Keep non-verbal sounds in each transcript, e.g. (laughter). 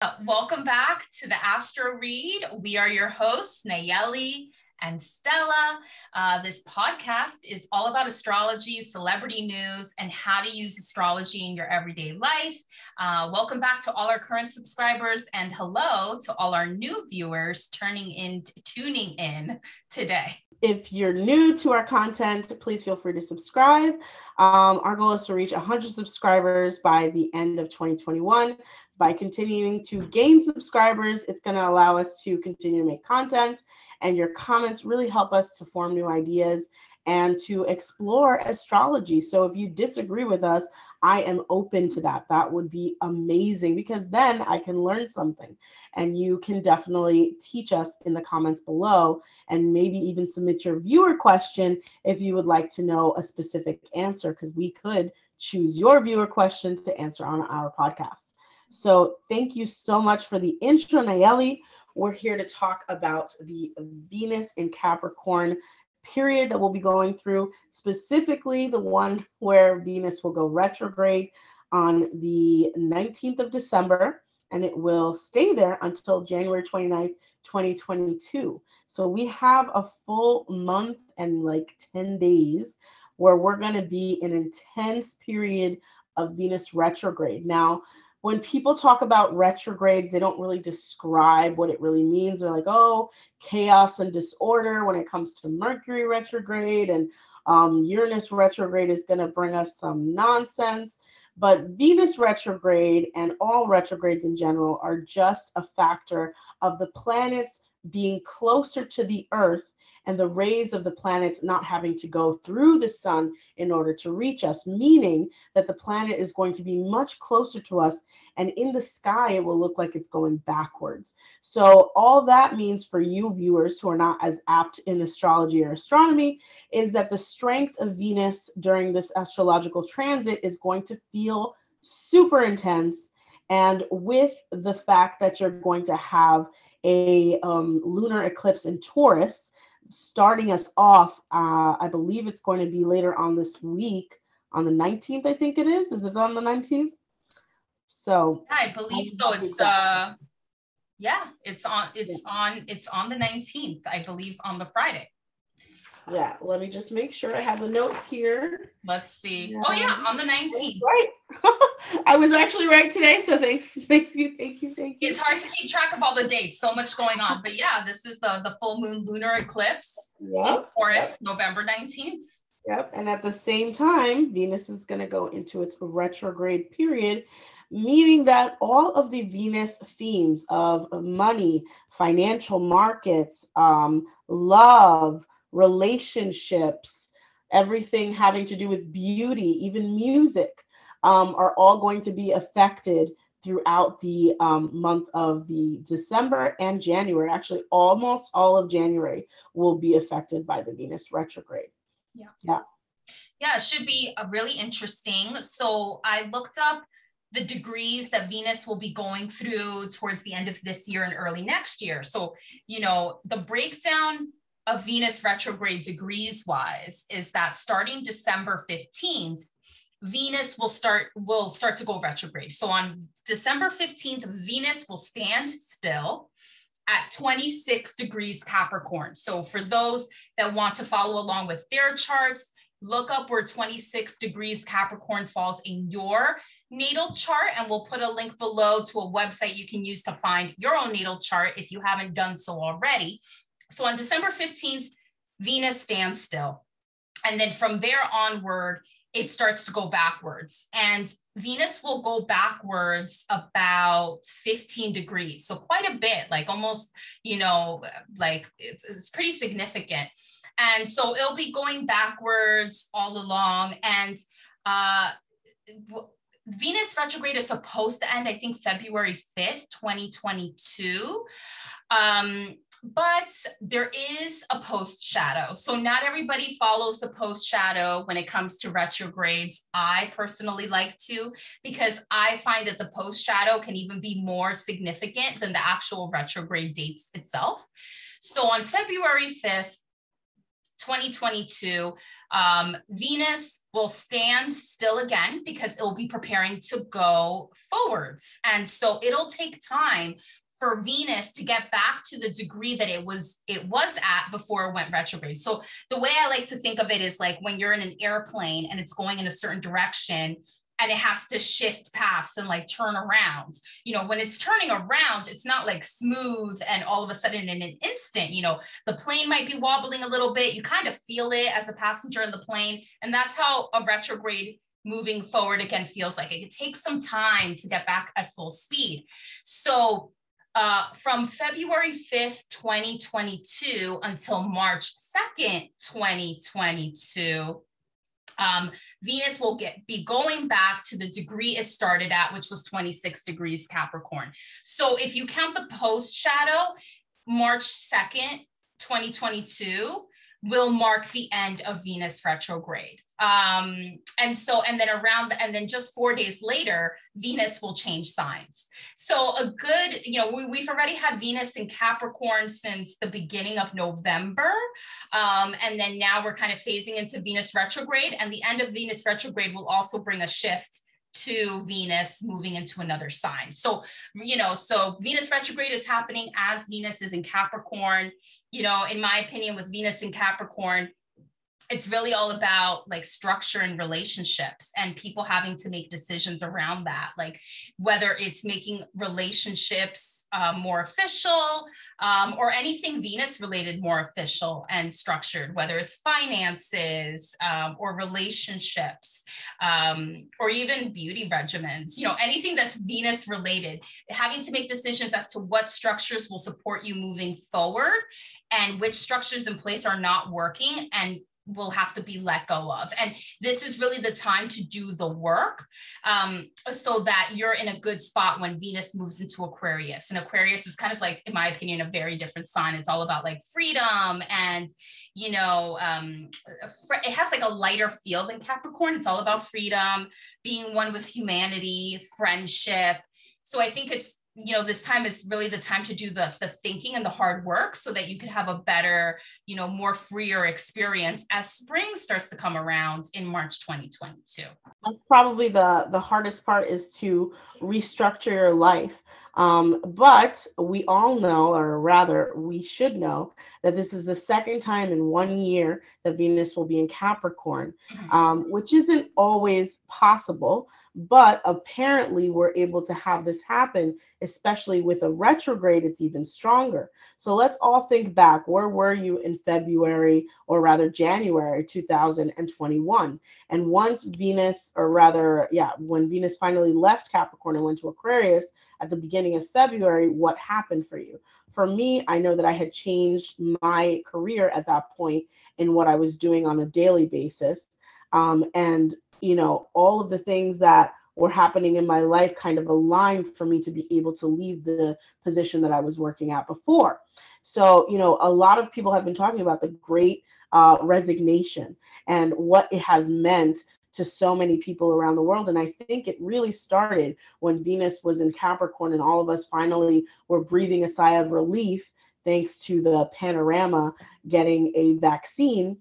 Uh, welcome back to the Astro Read. We are your hosts, Nayelli and Stella. Uh, this podcast is all about astrology, celebrity news, and how to use astrology in your everyday life. Uh, welcome back to all our current subscribers, and hello to all our new viewers turning in, tuning in today. If you're new to our content, please feel free to subscribe. Um, our goal is to reach 100 subscribers by the end of 2021. By continuing to gain subscribers, it's going to allow us to continue to make content, and your comments really help us to form new ideas and to explore astrology. So if you disagree with us, I am open to that. That would be amazing because then I can learn something. And you can definitely teach us in the comments below and maybe even submit your viewer question if you would like to know a specific answer, because we could choose your viewer question to answer on our podcast. So thank you so much for the intro, Nayelli. We're here to talk about the Venus in Capricorn period that we'll be going through, specifically the one (laughs) where Venus will go retrograde on the 19th of December, and it will stay there until January 29th, 2022. So we have a full month and like 10 days where we're going to be an intense period of Venus retrograde. Now, when people talk about retrogrades, they don't really describe what it really means. They're like, oh, chaos and disorder when it comes to Mercury retrograde and um, Uranus retrograde is going to bring us some nonsense. But Venus retrograde and all retrogrades in general are just a factor of the planets being closer to the Earth and the rays of the planets not having to go through the sun in order to reach us, meaning that the planet is going to be much closer to us. And in the sky, it will look like it's going backwards. So, all that means for you viewers who are not as apt in astrology or astronomy is that the strength of Venus during this astrological transit is going to feel super intense. And with the fact that you're going to have a um, lunar eclipse in Taurus, starting us off. Uh, I believe it's going to be later on this week on the 19th, I think it is. Is it on the 19th? So yeah, I believe so. It's uh yeah, it's on it's yeah. on it's on the 19th, I believe on the Friday. Yeah, let me just make sure I have the notes here. Let's see. Yeah. Oh yeah, on the 19th. Right. (laughs) I was actually right today, so thank, thank you, thank you, thank you. It's hard to keep track of all the dates, so much going on. But yeah, this is the the full moon lunar eclipse yep, Taurus, yep. November 19th. Yep. And at the same time, Venus is going to go into its retrograde period, meaning that all of the Venus themes of money, financial markets, um, love, relationships, everything having to do with beauty, even music, um, are all going to be affected throughout the um, month of the December and January. Actually, almost all of January will be affected by the Venus retrograde. Yeah. Yeah. Yeah, it should be a really interesting. So I looked up the degrees that Venus will be going through towards the end of this year and early next year. So, you know, the breakdown of Venus retrograde degrees wise is that starting December 15th, Venus will start will start to go retrograde. So on December 15th, Venus will stand still at 26 degrees Capricorn. So for those that want to follow along with their charts, look up where 26 degrees Capricorn falls in your natal chart and we'll put a link below to a website you can use to find your own natal chart if you haven't done so already. So on December 15th, Venus stands still. And then from there onward, it starts to go backwards. And Venus will go backwards about 15 degrees. So quite a bit, like almost, you know, like it's, it's pretty significant. And so it'll be going backwards all along. And uh, Venus retrograde is supposed to end, I think, February 5th, 2022. Um, but there is a post shadow. So not everybody follows the post shadow when it comes to retrogrades. I personally like to because I find that the post shadow can even be more significant than the actual retrograde dates itself. So on February 5th, 2022, um, Venus will stand still again because it will be preparing to go forwards. And so it'll take time for Venus to get back to the degree that it was it was at before it went retrograde. So the way I like to think of it is like when you're in an airplane and it's going in a certain direction and it has to shift paths and like turn around. You know, when it's turning around, it's not like smooth and all of a sudden in an instant, you know, the plane might be wobbling a little bit. You kind of feel it as a passenger in the plane. And that's how a retrograde moving forward again feels like. It takes some time to get back at full speed. So uh, from February 5th, 2022 until March 2nd, 2022, um, Venus will get be going back to the degree it started at, which was 26 degrees Capricorn. So if you count the post shadow, March 2nd, 2022 will mark the end of Venus retrograde. Um, and so, and then around, the, and then just four days later, Venus will change signs. So, a good, you know, we, we've already had Venus in Capricorn since the beginning of November. Um, and then now we're kind of phasing into Venus retrograde, and the end of Venus retrograde will also bring a shift to Venus moving into another sign. So, you know, so Venus retrograde is happening as Venus is in Capricorn. You know, in my opinion, with Venus in Capricorn, it's really all about like structure and relationships and people having to make decisions around that like whether it's making relationships um, more official um, or anything venus related more official and structured whether it's finances um, or relationships um, or even beauty regimens you know anything that's venus related having to make decisions as to what structures will support you moving forward and which structures in place are not working and will have to be let go of. And this is really the time to do the work um, so that you're in a good spot when Venus moves into Aquarius. And Aquarius is kind of like, in my opinion, a very different sign. It's all about like freedom and, you know, um, it has like a lighter feel than Capricorn. It's all about freedom, being one with humanity, friendship. So I think it's you know this time is really the time to do the the thinking and the hard work so that you could have a better you know more freer experience as spring starts to come around in march 2022 that's probably the the hardest part is to restructure your life um, but we all know, or rather, we should know, that this is the second time in one year that Venus will be in Capricorn, mm-hmm. um, which isn't always possible. But apparently, we're able to have this happen, especially with a retrograde, it's even stronger. So let's all think back where were you in February, or rather January 2021? And once Venus, or rather, yeah, when Venus finally left Capricorn and went to Aquarius at the beginning of February, what happened for you? For me, I know that I had changed my career at that point in what I was doing on a daily basis. Um, and, you know, all of the things that were happening in my life kind of aligned for me to be able to leave the position that I was working at before. So, you know, a lot of people have been talking about the great uh, resignation and what it has meant to so many people around the world. And I think it really started when Venus was in Capricorn and all of us finally were breathing a sigh of relief thanks to the panorama getting a vaccine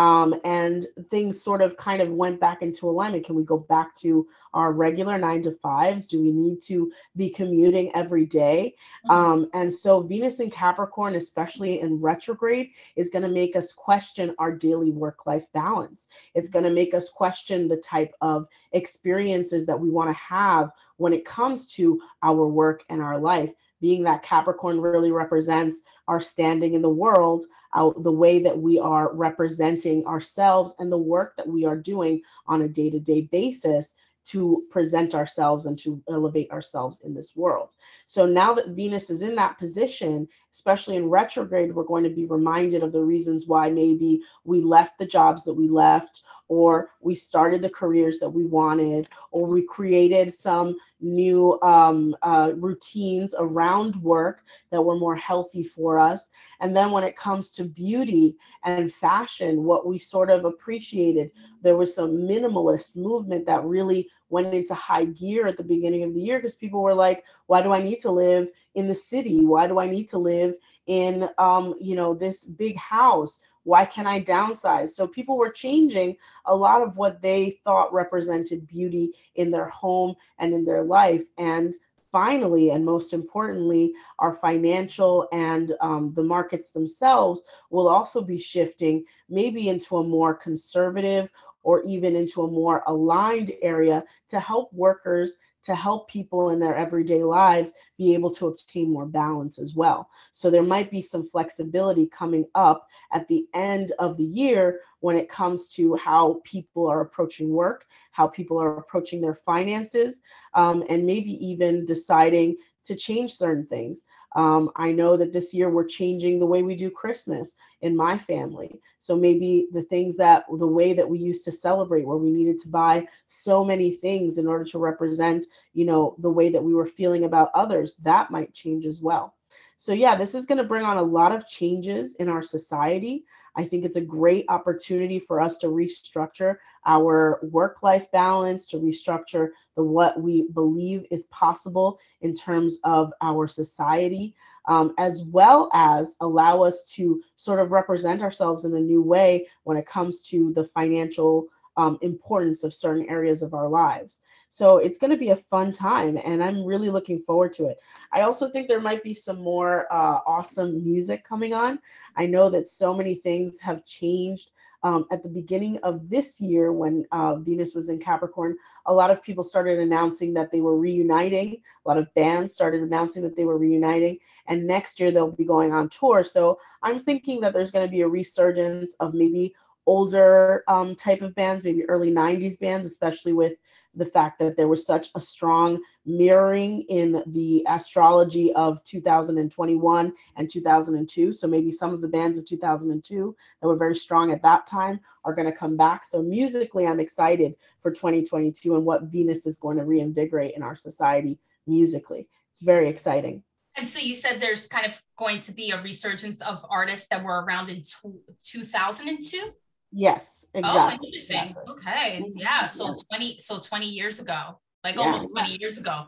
um, and things sort of kind of went back into alignment. Can we go back to our regular nine to fives? Do we need to be commuting every day? Mm-hmm. Um, and so Venus in Capricorn, especially in retrograde, is going to make us question our daily work life balance. It's going to make us question the type of experiences that we want to have when it comes to our work and our life being that Capricorn really represents our standing in the world, uh, the way that we are representing ourselves and the work that we are doing on a day to day basis to present ourselves and to elevate ourselves in this world. So now that Venus is in that position, especially in retrograde, we're going to be reminded of the reasons why maybe we left the jobs that we left or we started the careers that we wanted, or we created some new um, uh, routines around work that were more healthy for us. And then when it comes to beauty and fashion, what we sort of appreciated, there was some minimalist movement that really went into high gear at the beginning of the year because people were like, why do I need to live in the city? Why do I need to live in um, you know this big house? Why can i downsize? So people were changing a lot of what they thought represented beauty in their home and in their life. And finally and most importantly our financial and um, the markets themselves will also be shifting maybe into a more conservative or even into a more aligned area to help workers to help people in their everyday lives be able to obtain more balance as well. So there might be some flexibility coming up at the end of the year when it comes to how people are approaching work, how people are approaching their finances, um, and maybe even deciding to change certain things. Um, I know that this year we're changing the way we do Christmas in my family. So maybe the things that the way that we used to celebrate, where we needed to buy so many things in order to represent, you know, the way that we were feeling about others, that might change as well. So, yeah, this is going to bring on a lot of changes in our society. I think it's a great opportunity for us to restructure our work life balance, to restructure the what we believe is possible in terms of our society, um, as well as allow us to sort of represent ourselves in a new way when it comes to the financial um, importance of certain areas of our lives. So it's going to be a fun time, and I'm really looking forward to it. I also think there might be some more uh, awesome music coming on. I know that so many things have changed. Um, at the beginning of this year, when uh, Venus was in Capricorn, a lot of people started announcing that they were reuniting. A lot of bands started announcing that they were reuniting. And next year, they'll be going on tour. So I'm thinking that there's going to be a resurgence of maybe older um, type of bands, maybe early 90s bands, especially with the fact that there was such a strong mirroring in the astrology of 2021 and 2002. So maybe some of the bands of 2002 that were very strong at that time are going to come back. So musically, I'm excited for 2022 and what Venus is going to reinvigorate in our society musically. It's very exciting. And so you said there's kind of going to be a resurgence of artists that were around in 2002? Yes, oh, exactly. Oh, interesting. Exactly. Okay. Mm-hmm. Yeah. So yeah. 20, so 20 years ago, like yeah, almost 20 years ago.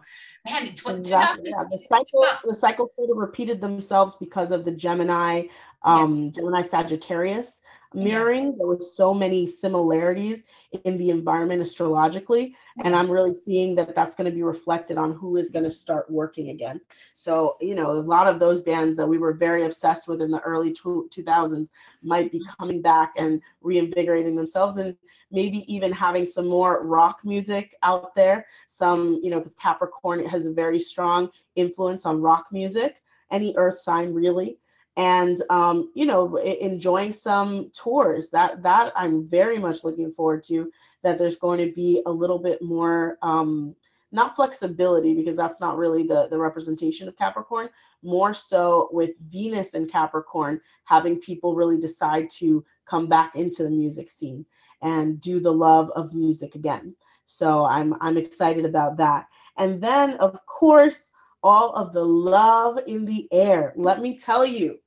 Man, what exactly. yeah. the cycle, the cycle sort of repeated themselves because of the Gemini, um, Gemini Sagittarius mirroring. Yeah. There was so many similarities in the environment astrologically, and I'm really seeing that that's going to be reflected on who is going to start working again. So, you know, a lot of those bands that we were very obsessed with in the early 2000s might be mm-hmm. coming back and reinvigorating themselves and maybe even having some more rock music out there. Some, you know, because Capricorn has a very strong influence on rock music, any earth sign really and um, you know enjoying some tours that that i'm very much looking forward to that there's going to be a little bit more um, not flexibility because that's not really the the representation of capricorn more so with venus and capricorn having people really decide to come back into the music scene and do the love of music again. So i'm i'm excited about that. And then of course all of the love in the air let me tell you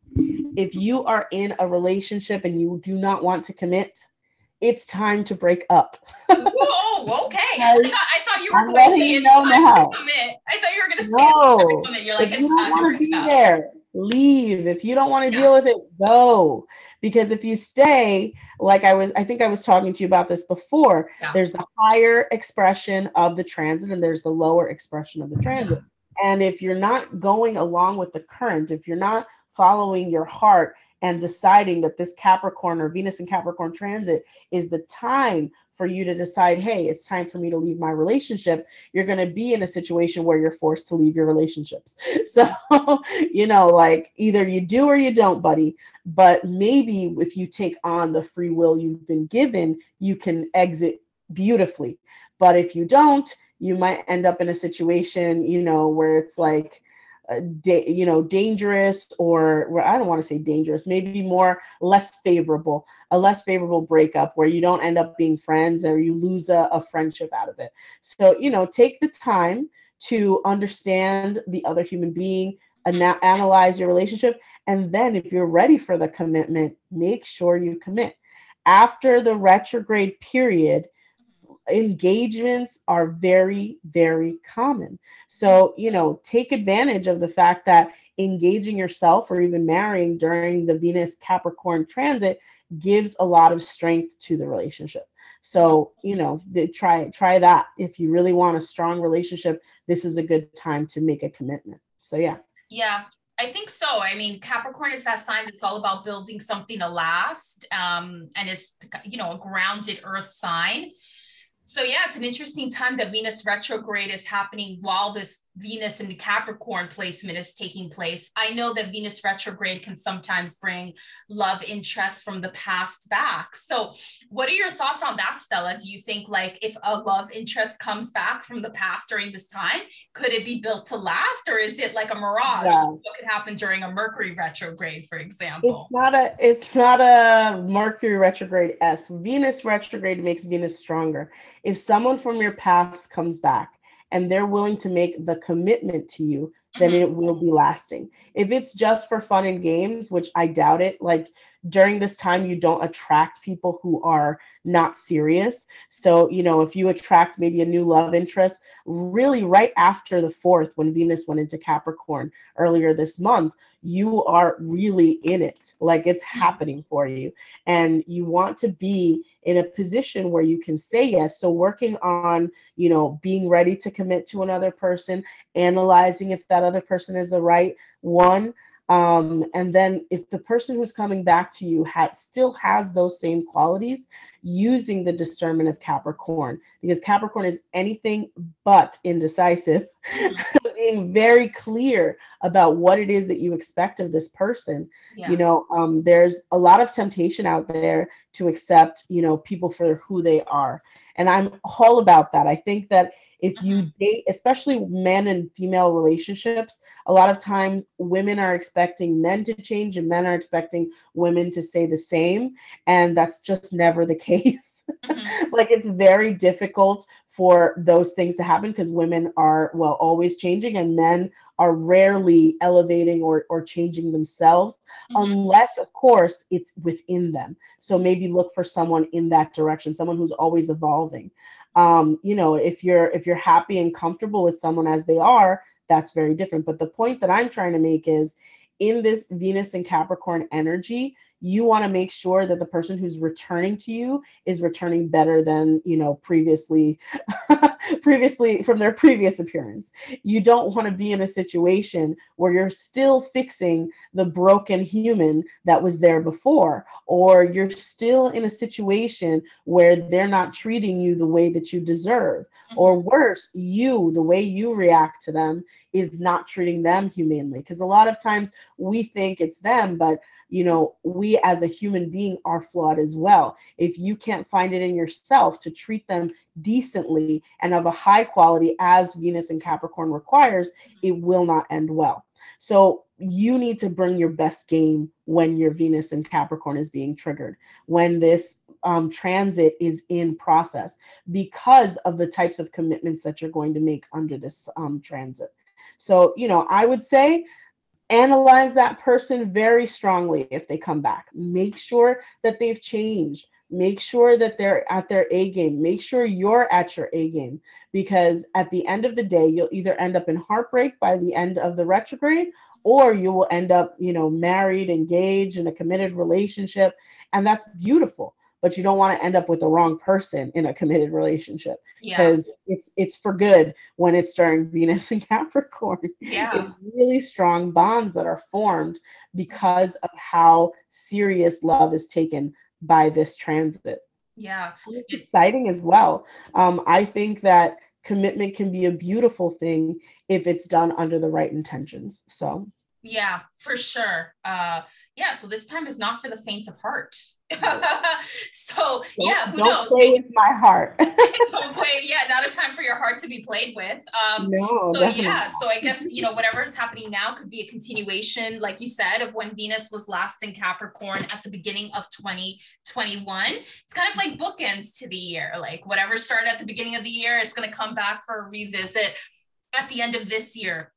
if you are in a relationship and you do not want to commit, it's time to break up. oh, okay. (laughs) I, I, thought you were going to say it's time now. commit. I thought you were going to say no. it's time to commit. You're like, if you don't want to be up. there, leave. If you don't want to yeah. deal with it, go. Because if you stay, like I was, I think I was talking to you about this before, yeah. there's the higher expression of the transit and there's the lower expression of the transit. Yeah. And if you're not going along with the current, if you're not following your heart and deciding that this Capricorn or Venus and Capricorn transit is the time for you to decide, hey, it's time for me to leave my relationship, you're going to be in a situation where you're forced to leave your relationships. (laughs) So, you know, like either you do or you don't, buddy. But maybe if you take on the free will you've been given, you can exit beautifully. But if you don't, you might end up in a situation, you know, where it's like, uh, da- you know dangerous or well, i don't want to say dangerous maybe more less favorable a less favorable breakup where you don't end up being friends or you lose a, a friendship out of it. So you know take the time to understand the other human being ana- analyze your relationship and then if you're ready for the commitment make sure you commit. After the retrograde period engagements are very, very common. So, you know, take advantage of the fact that engaging yourself or even marrying during the Venus Capricorn transit gives a lot of strength to the relationship. So, you know, try try that. If you really want a strong relationship, this is a good time to make a commitment. So, yeah. Yeah, I think so. I mean, Capricorn is that sign that's all about building something to last. Um, and it's, you know, a grounded earth sign. So yeah, it's an interesting time that Venus retrograde is happening while this Venus and Capricorn placement is taking place. I know that Venus retrograde can sometimes bring love interest from the past back. So what are your thoughts on that, Stella? Do you think like if a love interest comes back from the past during this time, could it be built to last or is it like a mirage? Yeah. What could happen during a Mercury retrograde, for example? It's not a it's not a Mercury retrograde S. Venus retrograde makes Venus stronger if someone from your past comes back and they're willing to make the commitment to you, then mm-hmm. it will be lasting. If it's just for fun and games, which I doubt it, like during this time, you don't attract people who are not serious. So, you know, if you attract maybe a new love interest, really right after the fourth, when Venus went into Capricorn earlier this month, you are really in it. Like it's mm-hmm. happening for you. And you want to be in a position where you can say yes. So working on, you know, being ready to commit to another person, analyzing if that other person is the right one um, and then if the person who's coming back to you has still has those same qualities using the discernment of capricorn because capricorn is anything but indecisive mm-hmm. (laughs) being very clear about what it is that you expect of this person yeah. you know um, there's a lot of temptation out there to accept you know people for who they are and i'm all about that i think that if you mm-hmm. date especially men and female relationships a lot of times women are expecting men to change and men are expecting women to say the same and that's just never the (laughs) case mm-hmm. like it's very difficult for those things to happen because women are well always changing and men are rarely elevating or, or changing themselves mm-hmm. unless of course it's within them. So maybe look for someone in that direction someone who's always evolving. Um, you know if you're if you're happy and comfortable with someone as they are that's very different. But the point that i'm trying to make is in this venus and capricorn energy you want to make sure that the person who's returning to you is returning better than you know previously (laughs) previously from their previous appearance. You don't want to be in a situation where you're still fixing the broken human that was there before or you're still in a situation where they're not treating you the way that you deserve. Mm-hmm. or worse you the way you react to them is not treating them humanely. Because a lot of times we think it's them but you know, we as a human being are flawed as well. If you can't find it in yourself to treat them decently and of a high quality as Venus and Capricorn requires, it will not end well. So you need to bring your best game when your Venus and Capricorn is being triggered, when this um, transit is in process, because of the types of commitments that you're going to make under this um, transit. So, you know, I would say analyze that person very strongly if they come back. Make sure that they've changed. Make sure that they're at their A game. Make sure you're at your A game because at the end of the day, you'll either end up in heartbreak by the end of the retrograde or you will end up, you know, married, engaged in a committed relationship. And that's beautiful but you don't want to end up with the wrong person in a committed relationship because yeah. it's it's for good when it's during (laughs) Venus and Capricorn. Yeah. It's really strong bonds that are formed because of how serious love is taken by this transit. Yeah. It's exciting as well. Um, I think that commitment can be a beautiful thing if it's done under the right intentions. So yeah, for sure. Uh yeah, so this time is not for the faint of heart. (laughs) so don't, yeah, who don't knows? Play with my heart. (laughs) don't play. Yeah, not a time for your heart to be played with. Um, no. So yeah, so I guess you know whatever is happening now could be a continuation, like you said, of when Venus was last in Capricorn at the beginning of 2021. It's kind of like bookends to the year. Like whatever started at the beginning of the year, it's going to come back for a revisit at the end of this year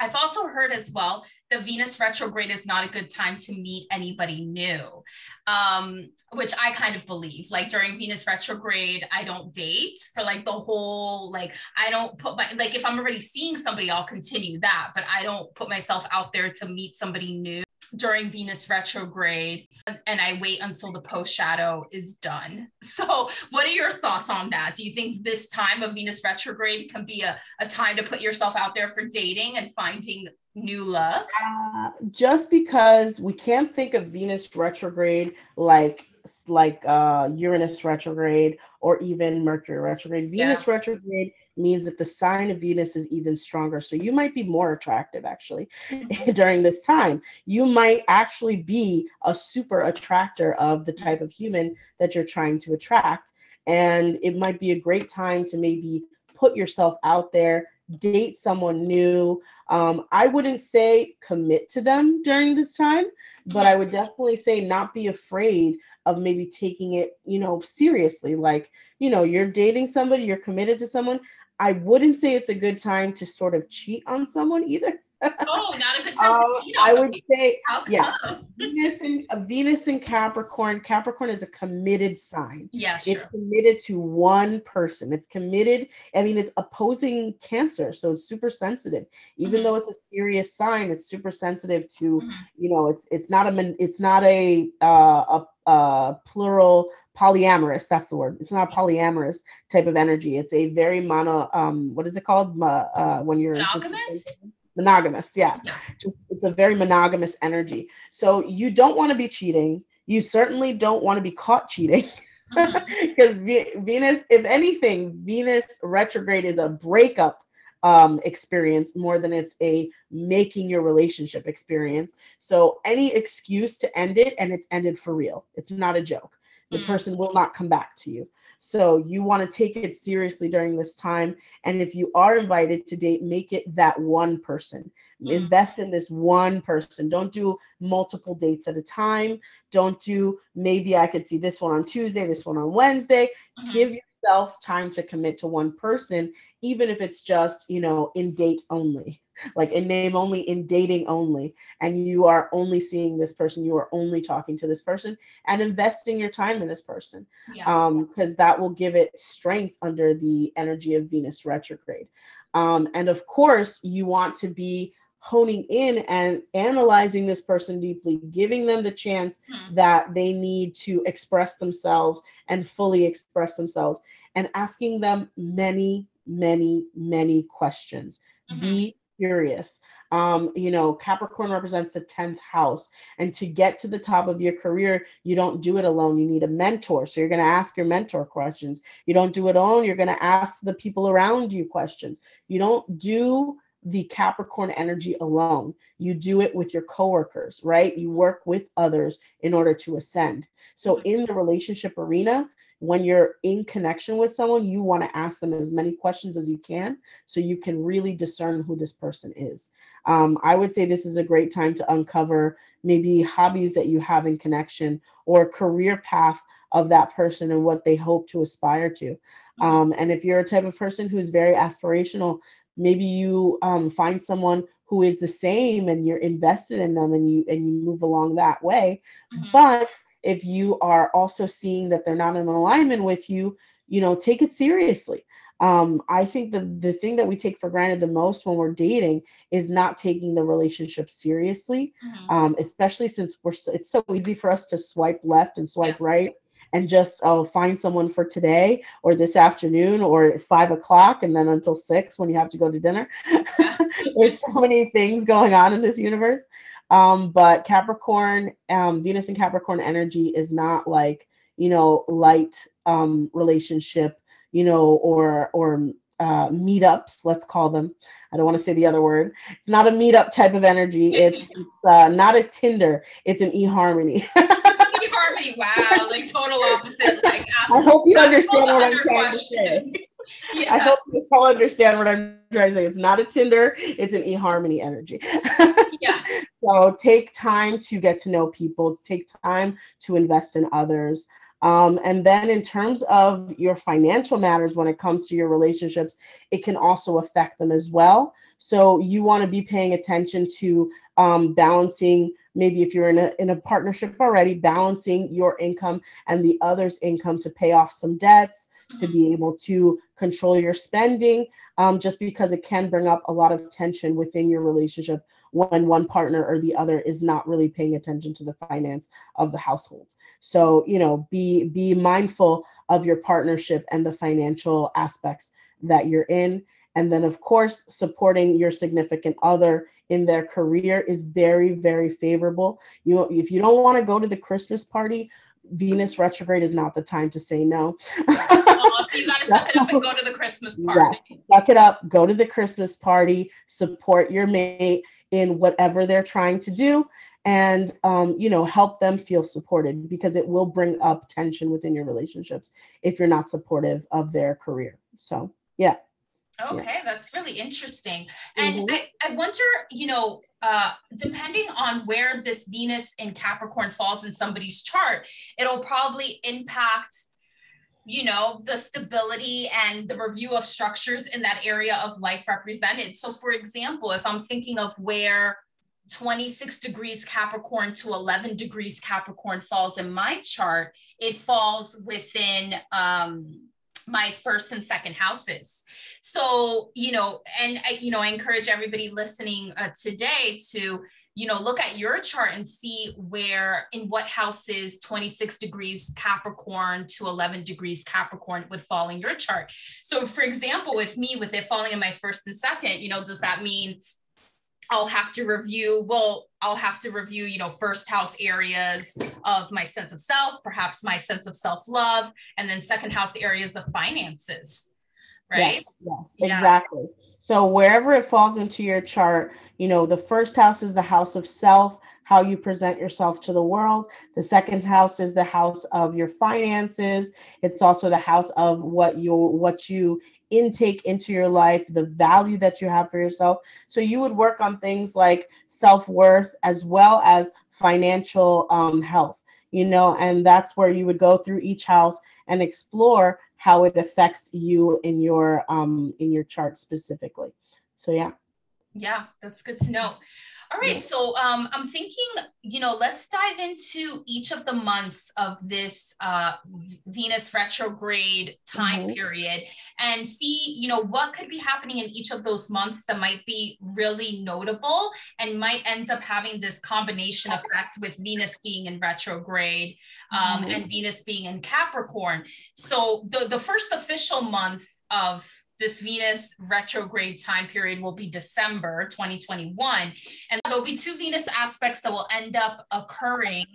I've also heard as well the Venus retrograde is not a good time to meet anybody new, um, which I kind of believe. Like during Venus retrograde, I don't date for like the whole, like, I don't put my, like, if I'm already seeing somebody, I'll continue that, but I don't put myself out there to meet somebody new during Venus retrograde and I wait until the post shadow is done. So, what are your thoughts on that? Do you think this time of Venus retrograde can be a, a time to put yourself out there for dating and finding new love? Uh, just because we can't think of Venus retrograde like like uh, Uranus retrograde or even Mercury retrograde. Venus yeah. retrograde means that the sign of Venus is even stronger. So you might be more attractive actually mm-hmm. (laughs) during this time. You might actually be a super attractor of the type of human that you're trying to attract. And it might be a great time to maybe put yourself out there, date someone new. Um, I wouldn't say commit to them during this time, but I would mm-hmm. definitely say not be afraid of maybe taking it, you know, seriously. Like, you know, you're dating somebody, you're committed to someone. I wouldn't say it's a good time to sort of cheat on someone either. Oh, not a good time. Um, I would say, yeah, Venus and uh, Venus and Capricorn. Capricorn is a committed sign. Yes, yeah, it's committed to one person. It's committed. I mean, it's opposing Cancer, so it's super sensitive. Even mm-hmm. though it's a serious sign, it's super sensitive to. Mm-hmm. You know, it's it's not a it's not a uh, a uh, plural polyamorous. That's the word. It's not a polyamorous type of energy. It's a very mono. Um, what is it called? Uh, when you're monogamous. Just, monogamous. Yeah. yeah. Just it's a very monogamous energy. So you don't want to be cheating. You certainly don't want to be caught cheating. Because mm-hmm. (laughs) Venus, if anything, Venus retrograde is a breakup um, experience more than it's a making your relationship experience. So any excuse to end it and it's ended for real. It's not a joke. The mm. person will not come back to you. So you want to take it seriously during this time. And if you are invited to date, make it that one person. Mm. Invest in this one person. Don't do multiple dates at a time. Don't do maybe I could see this one on Tuesday, this one on Wednesday. Mm-hmm. Give yourself time to commit to one person, even if it's just, you know, in date only (laughs) like in name only, in dating only, and you are only seeing this person, you are only talking to this person and investing your time in this person. Yeah. Um, because that will give it strength under the energy of Venus retrograde. Um, and of course, you want to be honing in and analyzing this person deeply, giving them the chance hmm. that they need to express themselves and fully express themselves, and asking them many, many, many questions. Mm-hmm. Be curious. Um, you know, Capricorn represents the 10th house. And to get to the top of your career, you don't do it alone. You need a mentor. So you're going to ask your mentor questions. You don't do it alone. You're going to ask the people around you questions. You don't do the Capricorn energy alone. You do it with your coworkers, right? You work with others in order to ascend. So in the relationship arena, when you're in connection with someone, you want to ask them as many questions as you can so you can really discern who this person is. Um, I would say this is a great time to uncover maybe hobbies that you have in connection or career path of that person and what they hope to aspire to. Mm-hmm. Um, and if you're a type of person who's very aspirational, maybe you um, find someone who is the same and you're invested in them and you and you move along that way. Mm-hmm. But if you are also seeing that they're not in alignment with you, you know, take it seriously. Um, I think the the thing that we take for granted the most when we're dating is not taking the relationship seriously, mm-hmm. um, especially since we're it's so easy for us to swipe left and swipe yeah. right and just oh find someone for today or this afternoon or five o'clock and then until six when you have to go to dinner. (laughs) There's so many things going on in this universe. Um, but Capricorn, um, Venus and Capricorn energy is not like, you know, light um, relationship, you know, or, or uh, meetups, let's call them. I don't want to say the other word. It's not a meetup type of energy. It's, (laughs) it's uh, not a Tinder. It's an eHarmony. (laughs) eHarmony. Wow, like total opposite. Like, (laughs) I hope you understand what I'm trying questions. to say. (laughs) Yeah. I hope you all understand what I'm trying to say. It's not a Tinder. It's an eHarmony energy. (laughs) yeah. So take time to get to know people. Take time to invest in others. Um, and then, in terms of your financial matters, when it comes to your relationships, it can also affect them as well. So you want to be paying attention to um, balancing maybe if you're in a, in a partnership already balancing your income and the other's income to pay off some debts mm-hmm. to be able to control your spending um, just because it can bring up a lot of tension within your relationship when one partner or the other is not really paying attention to the finance of the household so you know be be mindful of your partnership and the financial aspects that you're in and then of course supporting your significant other in their career is very very favorable. You know, if you don't want to go to the christmas party venus retrograde is not the time to say no. Oh, so you got to (laughs) suck it up and go to the christmas party. yes, suck it up go to the christmas party support your mate in whatever they're trying to do and um, you know help them feel supported because it will bring up tension within your relationships if you're not supportive of their career. So yeah Okay, yeah. that's really interesting. And mm-hmm. I, I wonder, you know, uh, depending on where this Venus in Capricorn falls in somebody's chart, it'll probably impact, you know, the stability and the review of structures in that area of life represented. So, for example, if I'm thinking of where 26 degrees Capricorn to 11 degrees Capricorn falls in my chart, it falls within um, my first and second houses. So, you know, and I, you know, I encourage everybody listening uh, today to, you know, look at your chart and see where in what houses 26 degrees Capricorn to 11 degrees Capricorn would fall in your chart. So, for example, with me, with it falling in my first and second, you know, does that mean I'll have to review, well, I'll have to review, you know, first house areas of my sense of self, perhaps my sense of self love, and then second house areas of finances. Right. Yes, yes yeah. exactly. So wherever it falls into your chart, you know, the first house is the house of self, how you present yourself to the world. The second house is the house of your finances. It's also the house of what you what you intake into your life, the value that you have for yourself. So you would work on things like self worth as well as financial um, health, you know, and that's where you would go through each house and explore how it affects you in your um in your chart specifically. So yeah. Yeah, that's good to know. All right. So um, I'm thinking, you know, let's dive into each of the months of this uh, Venus retrograde time mm-hmm. period and see, you know, what could be happening in each of those months that might be really notable and might end up having this combination effect with Venus being in retrograde um, mm-hmm. and Venus being in Capricorn. So the, the first official month of this Venus retrograde time period will be December 2021. And there'll be two Venus aspects that will end up occurring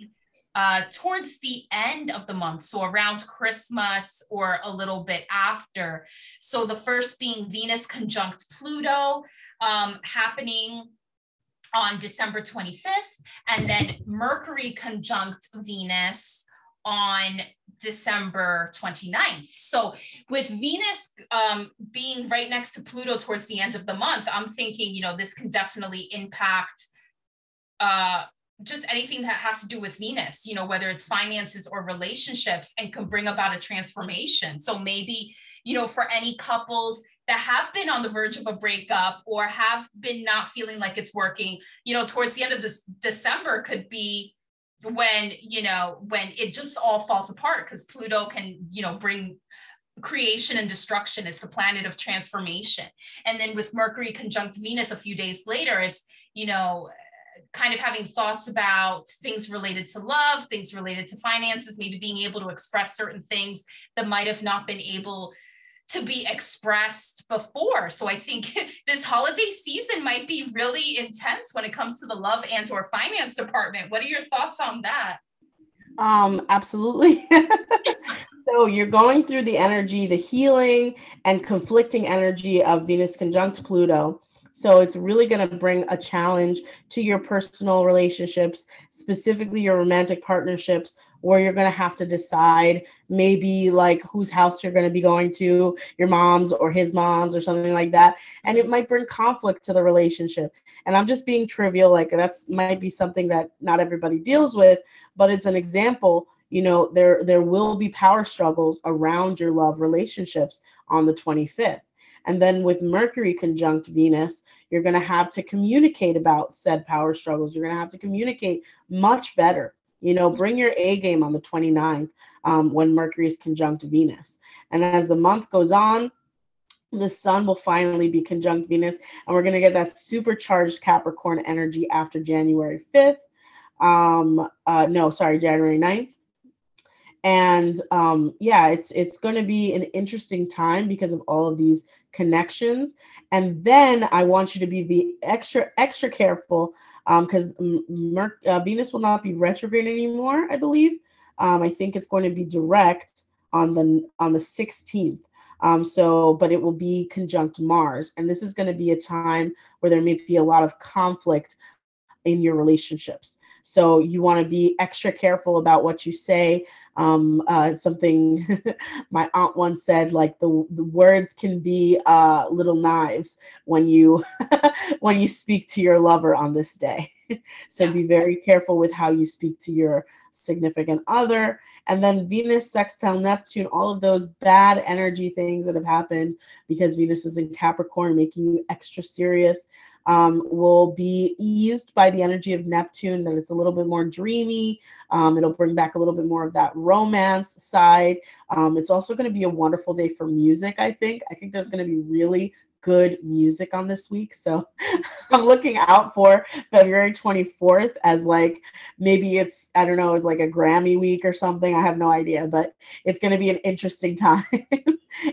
uh, towards the end of the month, so around Christmas or a little bit after. So the first being Venus conjunct Pluto um, happening on December 25th, and then Mercury conjunct Venus on December 29th. So with Venus um, being right next to Pluto towards the end of the month, I'm thinking, you know, this can definitely impact uh, just anything that has to do with Venus, you know, whether it's finances or relationships and can bring about a transformation. So maybe, you know, for any couples that have been on the verge of a breakup or have been not feeling like it's working, you know, towards the end of this December could be when you know when it just all falls apart because pluto can you know bring creation and destruction. It's the planet of transformation. And then with mercury conjunct venus a few days later it's you know kind of having thoughts about things related to love things related to finances maybe being able to express certain things that might have not been able to be expressed before. So I think (laughs) this holiday season might be really intense when it comes to the love and or finance department. What are your thoughts on that? Um, absolutely. (laughs) so you're going through the energy, the healing and conflicting energy of Venus conjunct Pluto. So it's really going to bring a challenge to your personal relationships, specifically your romantic partnerships, where you're going to have to decide maybe like whose house you're going to be going to, your mom's or his mom's or something like that. And it might bring conflict to the relationship. And I'm just being trivial, like that's might be something that not everybody deals with, but it's an example. You know, there there will be power struggles around your love relationships on the 25th. And then with Mercury conjunct Venus, you're going to have to communicate about said power struggles. You're going to have to communicate much better. You know, bring your A game on the 29th um, when Mercury is conjunct Venus. And as the month goes on, the sun will finally be conjunct Venus, and we're going to get that supercharged Capricorn energy after January 5th. Um, uh, no, sorry, January 9th. And um, yeah, it's it's going to be an interesting time because of all of these connections. And then I want you to be, be extra extra careful because um, uh, Venus will not be retrograde anymore. I believe. Um, I think it's going to be direct on the on the 16th. Um, so, but it will be conjunct Mars, and this is going to be a time where there may be a lot of conflict in your relationships. So you want to be extra careful about what you say. Um, uh, something (laughs) my aunt once said, like the, the words can be uh, little knives when you (laughs) when you speak to your lover on this day. (laughs) so be very careful with how you speak to your significant other. And then Venus, sextile Neptune, all of those bad energy things that have happened because Venus is in Capricorn, making you extra serious, um, will be eased by the energy of Neptune, that it's a little bit more dreamy. Um, it'll bring back a little bit more of that romance side. Um, it's also going to be a wonderful day for music, I think. I think there's going to be really good music on this week. So (laughs) I'm looking out for February 24th as like maybe it's, I don't know, it's like a Grammy week or something. I have no idea, but it's going to be an interesting (laughs) time.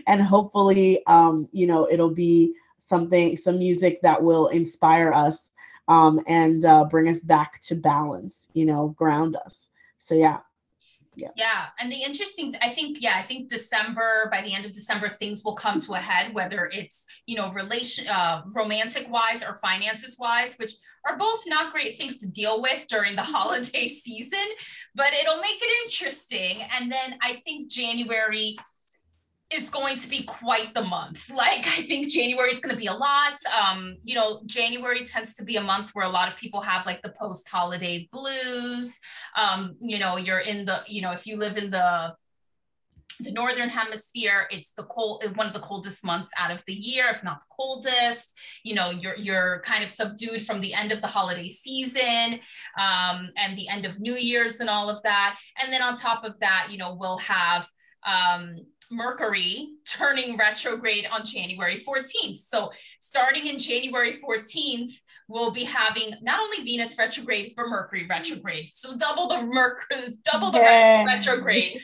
and hopefully, um, you know, it'll be something, some music that will inspire us um, and uh, bring us back to balance, you know, ground us. So, yeah, yeah. Yeah and the interesting i think yeah i think december by the end of december things will come to a head whether it's you know relation uh, romantic wise or finances wise which are both not great things to deal with during the (laughs) holiday season but it'll make it interesting. And then i think january is going to be quite the month. Like I think January is going to be a lot. Um, you know, January tends to be a month where a lot of people have like the post-holiday blues. Um, you know, you're in the, you know, if you live in the the northern hemisphere it's the cold one of the coldest months out of the year if not the coldest you know you're you're kind of subdued from the end of the holiday season um, and the end of new year's and all of that and then on top of that you know we'll have um, Mercury turning retrograde on January 14th. So, starting in January 14th, we'll be having not only Venus retrograde, but Mercury retrograde. So, double the Mercury, (laughs) double the yeah. retrograde.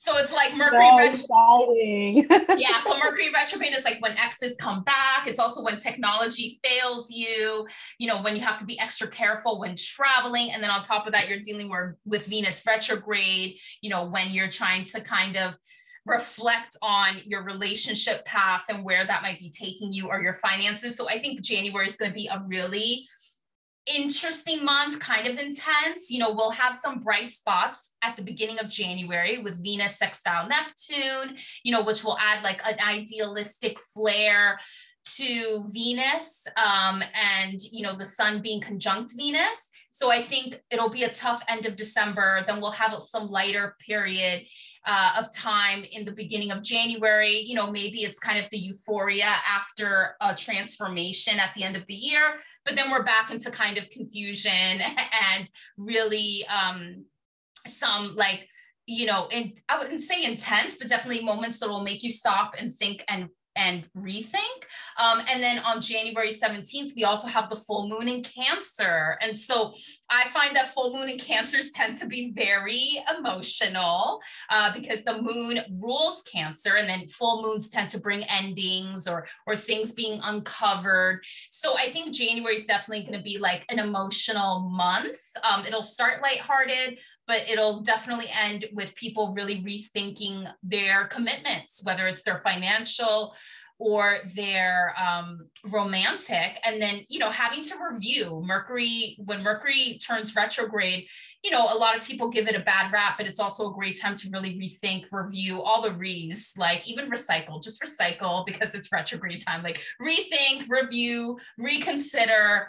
So it's like Mercury so (laughs) yeah, so Mercury retrograde is like when exes come back. It's also when technology fails you, you know, when you have to be extra careful when traveling. And then on top of that, you're dealing with, with Venus retrograde, you know, when you're trying to kind of reflect on your relationship path and where that might be taking you or your finances. So I think January is going to be a really interesting month, kind of intense. You know, we'll have some bright spots at the beginning of January with Venus sextile Neptune, you know, which will add like an idealistic flair to Venus um, and, you know, the sun being conjunct Venus. So I think it'll be a tough end of December. Then we'll have some lighter period uh, of time in the beginning of January. You know, maybe it's kind of the euphoria after a transformation at the end of the year, but then we're back into kind of confusion (laughs) and really um, some like you know, in, I wouldn't say intense, but definitely moments that will make you stop and think and and rethink. Um, and then on January 17th, we also have the full moon in Cancer. And so I find that full moon in Cancers (laughs) tend to be very emotional uh, because the moon rules Cancer, and then full moons tend to bring endings or, or things being uncovered. So I think January is definitely going to be like an emotional month. Um, it'll start lighthearted, but it'll definitely end with people really rethinking their commitments, whether it's their financial or they're um, romantic. And then you know having to review mercury when mercury turns retrograde you know a lot of people give it a bad rap but it's also a great time to really rethink review all the re's like even recycle just recycle because it's retrograde time. Like rethink review reconsider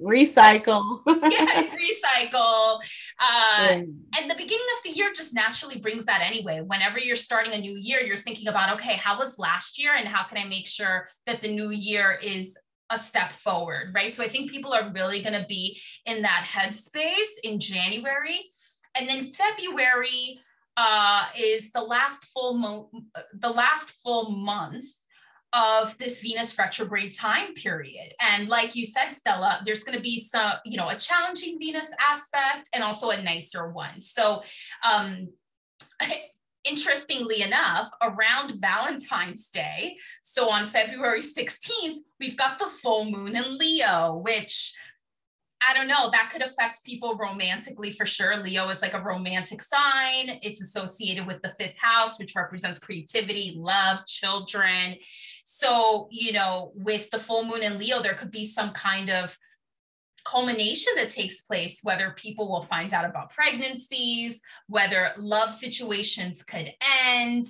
recycle. (laughs) yeah, recycle. Uh. And the beginning of the year just naturally brings that anyway. Whenever you're starting a new year, you're thinking about, okay, how was last year and how can I make sure that the new year is a step forward, right? So I think people are really going to be in that headspace in January. And then February uh, is the last full mo- the last full month of this Venus retrograde time period. And like you said, Stella, there's going to be some, you know, a challenging Venus aspect and also a nicer one. So, um, (laughs) interestingly enough, around Valentine's Day, so on February 16th, we've got the full moon in Leo, which I don't know, that could affect people romantically for sure. Leo is like a romantic sign. It's associated with the fifth house, which represents creativity, love, children. So, you know, with the full moon in Leo, there could be some kind of culmination that takes place, whether people will find out about pregnancies, whether love situations could end.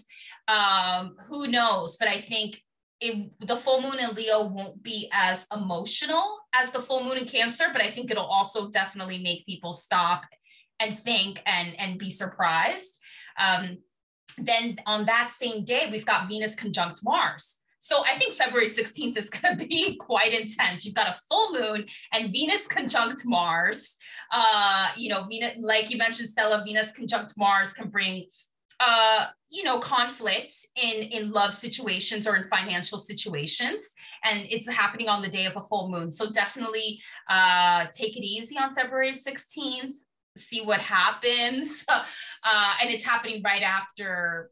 Um, who knows? But I think it, the full moon in Leo won't be as emotional as the full moon in Cancer, but I think it'll also definitely make people stop and think and and be surprised. Um, then on that same day, we've got Venus conjunct Mars. So I think February 16th is (laughs) going to be quite intense. You've got a full moon and Venus conjunct Mars. Uh, you know, Venus, like you mentioned, Stella, Venus conjunct Mars can bring uh, you know, conflict in in love situations or in financial situations, and it's happening on the day of a full moon. So definitely uh, take it easy on February sixteenth. See what happens, (laughs) uh, and it's happening right after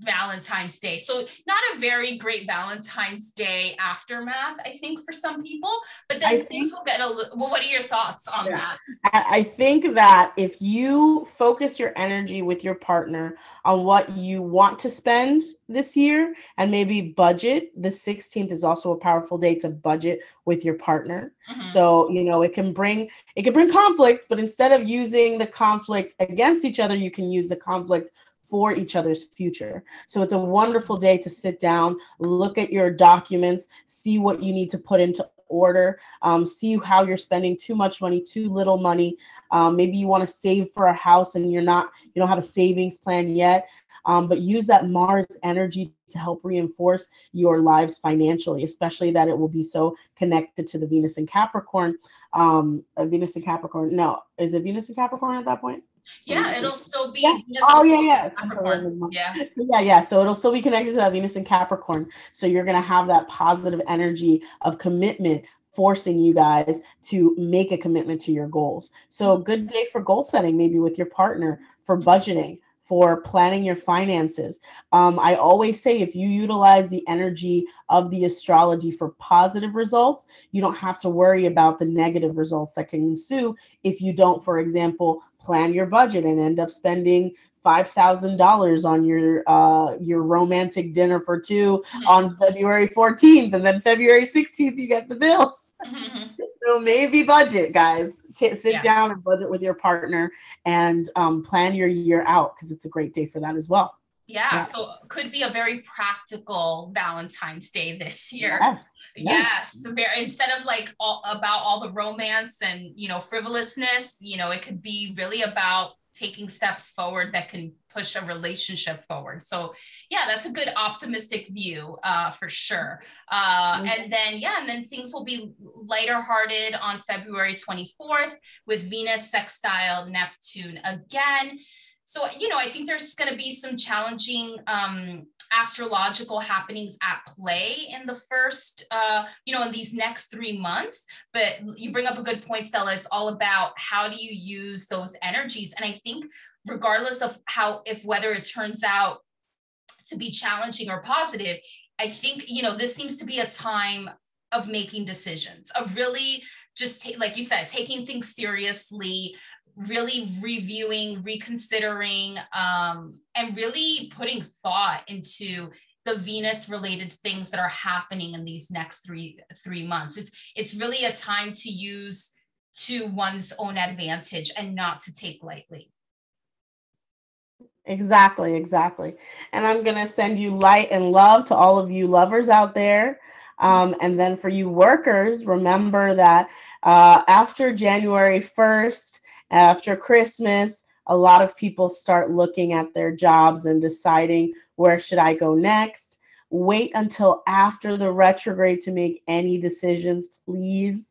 Valentine's Day. So not a very great Valentine's Day aftermath, I think, for some people. But then I things think, will get a little. Well, what are your thoughts on yeah. that? I think that if you focus your energy with your partner on what you want to spend this year and maybe budget, the 16th is also a powerful day to budget with your partner. Mm-hmm. So you know it can bring it can bring conflict, but instead of using the conflict against each other, you can use the conflict for each other's future. So it's a wonderful day to sit down, look at your documents, see what you need to put into order, um, see how you're spending too much money, too little money. Um, maybe you want to save for a house and you're not, you don't have a savings plan yet. Um, but use that Mars energy to help reinforce your lives financially, especially that it will be so connected to the Venus and Capricorn. Um, Venus and Capricorn. No, is it Venus and Capricorn at that point? Yeah, it'll still be. Yeah. Oh yeah, yeah. Yeah. So yeah, yeah. So it'll still be connected to that Venus and Capricorn. So you're gonna have that positive energy of commitment, forcing you guys to make a commitment to your goals. So mm-hmm. good day for goal setting, maybe with your partner, for budgeting, for planning your finances. Um, I always say if you utilize the energy of the astrology for positive results, you don't have to worry about the negative results that can ensue if you don't, for example, plan your budget and end up spending five thousand dollars on your uh your romantic dinner for 2 mm-hmm. on February 14th, and then February 16th you get the bill. Mm-hmm. (laughs) (laughs) so maybe budget, guys. T- sit yeah. down and budget with your partner and um, plan your year out because it's a great day for that as well. Yeah, yeah, so could be a very practical Valentine's Day this year. Yes. Yes, yes. Instead of like all about all the romance and you know frivolousness, you know, it could be really about taking steps forward that can push a relationship forward. So yeah, that's a good optimistic view uh, for sure. Uh, mm-hmm. And then yeah, and then things will be lighter hearted on February 24th with Venus sextile Neptune again. So you know, I think there's going to be some challenging um, astrological happenings at play in the first, uh, you know, in these next three months. But you bring up a good point, Stella. It's all about how do you use those energies. And I think, regardless of how, if whether it turns out to be challenging or positive, I think, you know, this seems to be a time of making decisions, of really just take, like you said, taking things seriously, really reviewing, reconsidering, um, and really putting thought into the Venus related things that are happening in these next three three months. It's it's really a time to use to one's own advantage and not to take lightly. Exactly, exactly. And I'm going to send you light and love to all of you lovers out there. Um, and then for you workers, remember that uh, after January 1st, after Christmas, a lot of people start looking at their jobs and deciding where should I go next. Wait until after the retrograde to make any decisions, please.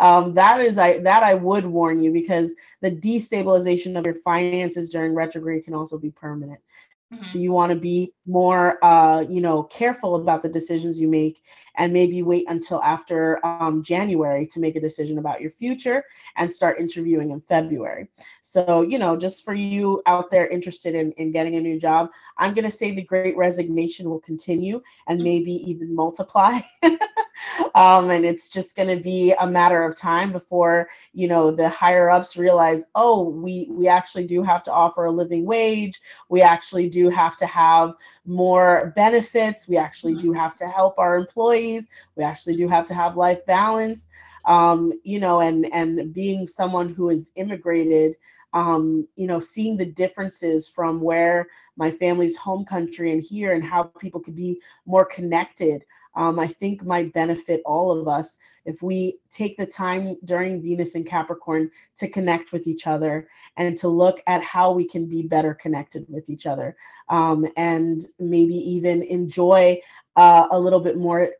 Um, that is I that I would warn you because the destabilization of your finances during retrograde can also be permanent. Mm-hmm. So you want to be more, uh, you know, careful about the decisions you make, and maybe wait until after um, January to make a decision about your future and start interviewing in February. So you know, just for you out there interested in in getting a new job, I'm going to say the Great Resignation will continue and mm-hmm. maybe even multiply. (laughs) (laughs) um, and it's just going to be a matter of time before you know the higher ups realize, oh, we we actually do have to offer a living wage. We actually do have to have more benefits. We actually do mm-hmm. have to help our employees. We actually do have to have life balance. Um, you know, and and being someone who is immigrated um, you know, seeing the differences from where my family's home country and here and how people could be more connected um, I think might benefit all of us if we take the time during Venus and Capricorn to connect with each other and to look at how we can be better connected with each other um, and maybe even enjoy uh, a little bit more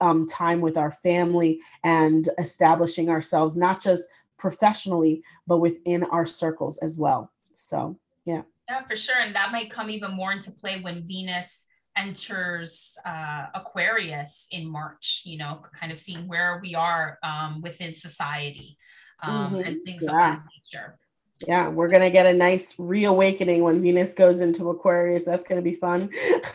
um, time with our family and establishing ourselves, not just professionally, but within our circles as well. So, yeah. Yeah, for sure. And that might come even more into play when Venus enters uh, Aquarius in March, you know, kind of seeing where we are um, within society um, mm-hmm. and things yeah. of that nature. Yeah, we're gonna get a nice reawakening when Venus goes into Aquarius. That's gonna be fun. (laughs)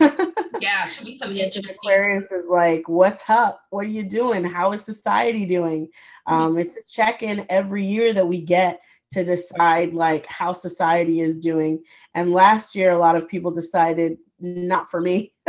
yeah, should be some interesting. Aquarius is like, what's up? What are you doing? How is society doing? Mm-hmm. Um, it's a check-in every year that we get to decide like how society is doing. And last year, a lot of people decided not for me. (laughs)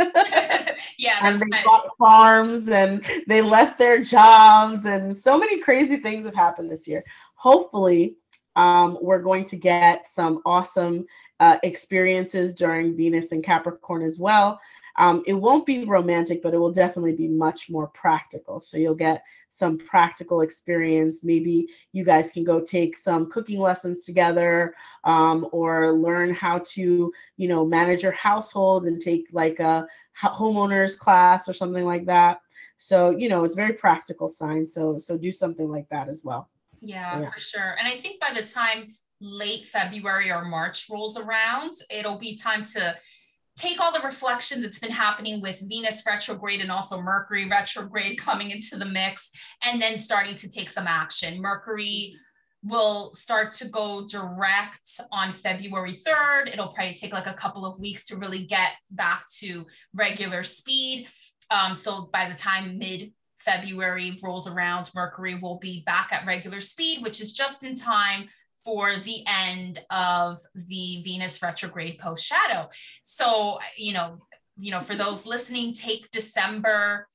yeah. and they bought farms and they left their jobs and so many crazy things have happened this year. Hopefully, um, we're going to get some awesome uh, experiences during Venus and Capricorn as well. Um, it won't be romantic, but it will definitely be much more practical. So you'll get some practical experience. Maybe you guys can go take some cooking lessons together um, or learn how to, you know, manage your household and take like a homeowners class or something like that. So, you know, it's very practical sign. So, so do something like that as well. Yeah, so, yeah, for sure. And I think by the time late February or March rolls around, it'll be time to take all the reflection that's been happening with Venus retrograde and also Mercury retrograde coming into the mix, and then starting to take some action. Mercury will start to go direct on February 3rd. It'll probably take like a couple of weeks to really get back to regular speed. Um, so by the time mid February rolls around, Mercury will be back at regular speed, which is just in time for the end of the Venus retrograde post shadow. So, you know, you know, for those listening, take December,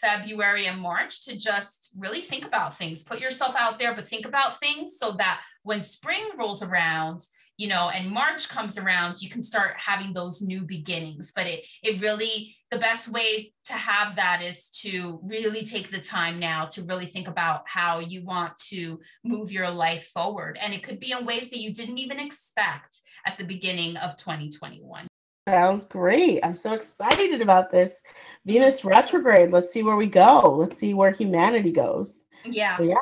February, and March to just really think about things. Put yourself out there, but think about things so that when spring rolls around, you know, and March comes around, you can start having those new beginnings. But it it really the best way to have that is to really take the time now to really think about how you want to move your life forward. And it could be in ways that you didn't even expect at the beginning of 2021. Sounds great. I'm so excited about this Venus retrograde. Let's see where we go. Let's see where humanity goes. Yeah. So, yeah.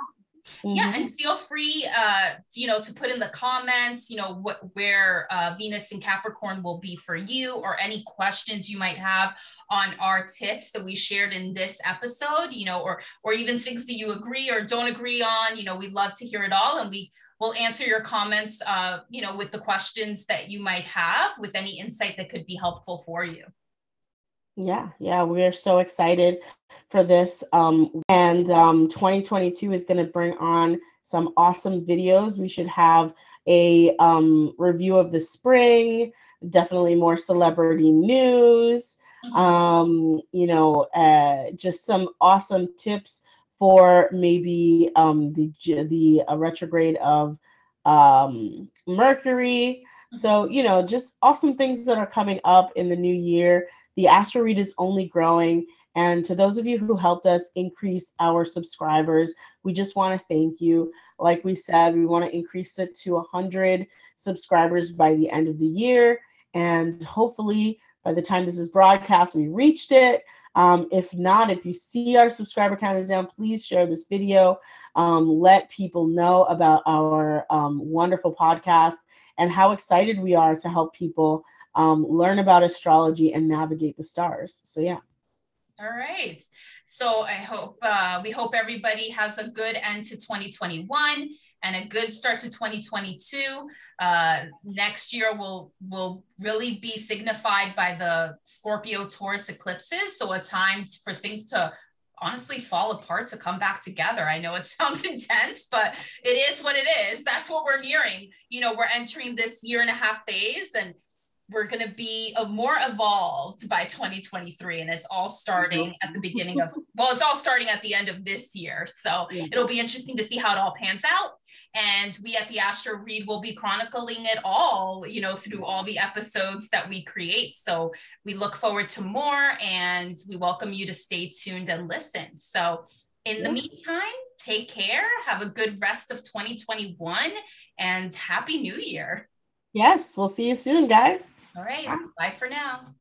Mm-hmm. Yeah, and feel free, uh, you know, to put in the comments, you know, what where uh, Venus and Capricorn will be for you, or any questions you might have on our tips that we shared in this episode, you know, or or even things that you agree or don't agree on. You know, we'd love to hear it all, and we will answer your comments, uh, you know, with the questions that you might have, with any insight that could be helpful for you. Yeah, yeah, we're so excited for this. Um, and um, 2022 is going to bring on some awesome videos. We should have a um, review of the spring, definitely more celebrity news, mm-hmm. um, you know, uh, just some awesome tips for maybe um, the the uh, retrograde of um, Mercury. Mm-hmm. So, you know, just awesome things that are coming up in the new year the astro read is only growing And to those of you who helped us increase our subscribers, we just want to thank you. Like we said, we want to increase it to 100 subscribers by the end of the year. And hopefully, by the time this is broadcast, we reached it. Um, if not, if you see our subscriber count is down, please share this video. Um, let people know about our um, wonderful podcast and how excited we are to help people um, learn about astrology and navigate the stars. So, yeah. All right. So I hope uh, we hope everybody has a good end to 2021 and a good start to 2022. Uh, next year will will really be signified by the Scorpio Taurus eclipses. So a time for things to honestly fall apart to come back together. I know it (laughs) sounds intense, but it is what it is. That's what we're nearing. You know, we're entering this year and a half phase and we're going to be a more evolved by 2023 and it's all starting at the beginning of (laughs) well it's all starting at the end of this year. So it'll be interesting to see how it all pans out. And we at the astro read will be chronicling it all you know through all the episodes that we create. So we look forward to more and we welcome you to stay tuned and listen. So in the meantime take care have a good rest of 2021 and happy new year. Yes we'll see you soon guys all right. Bye for now.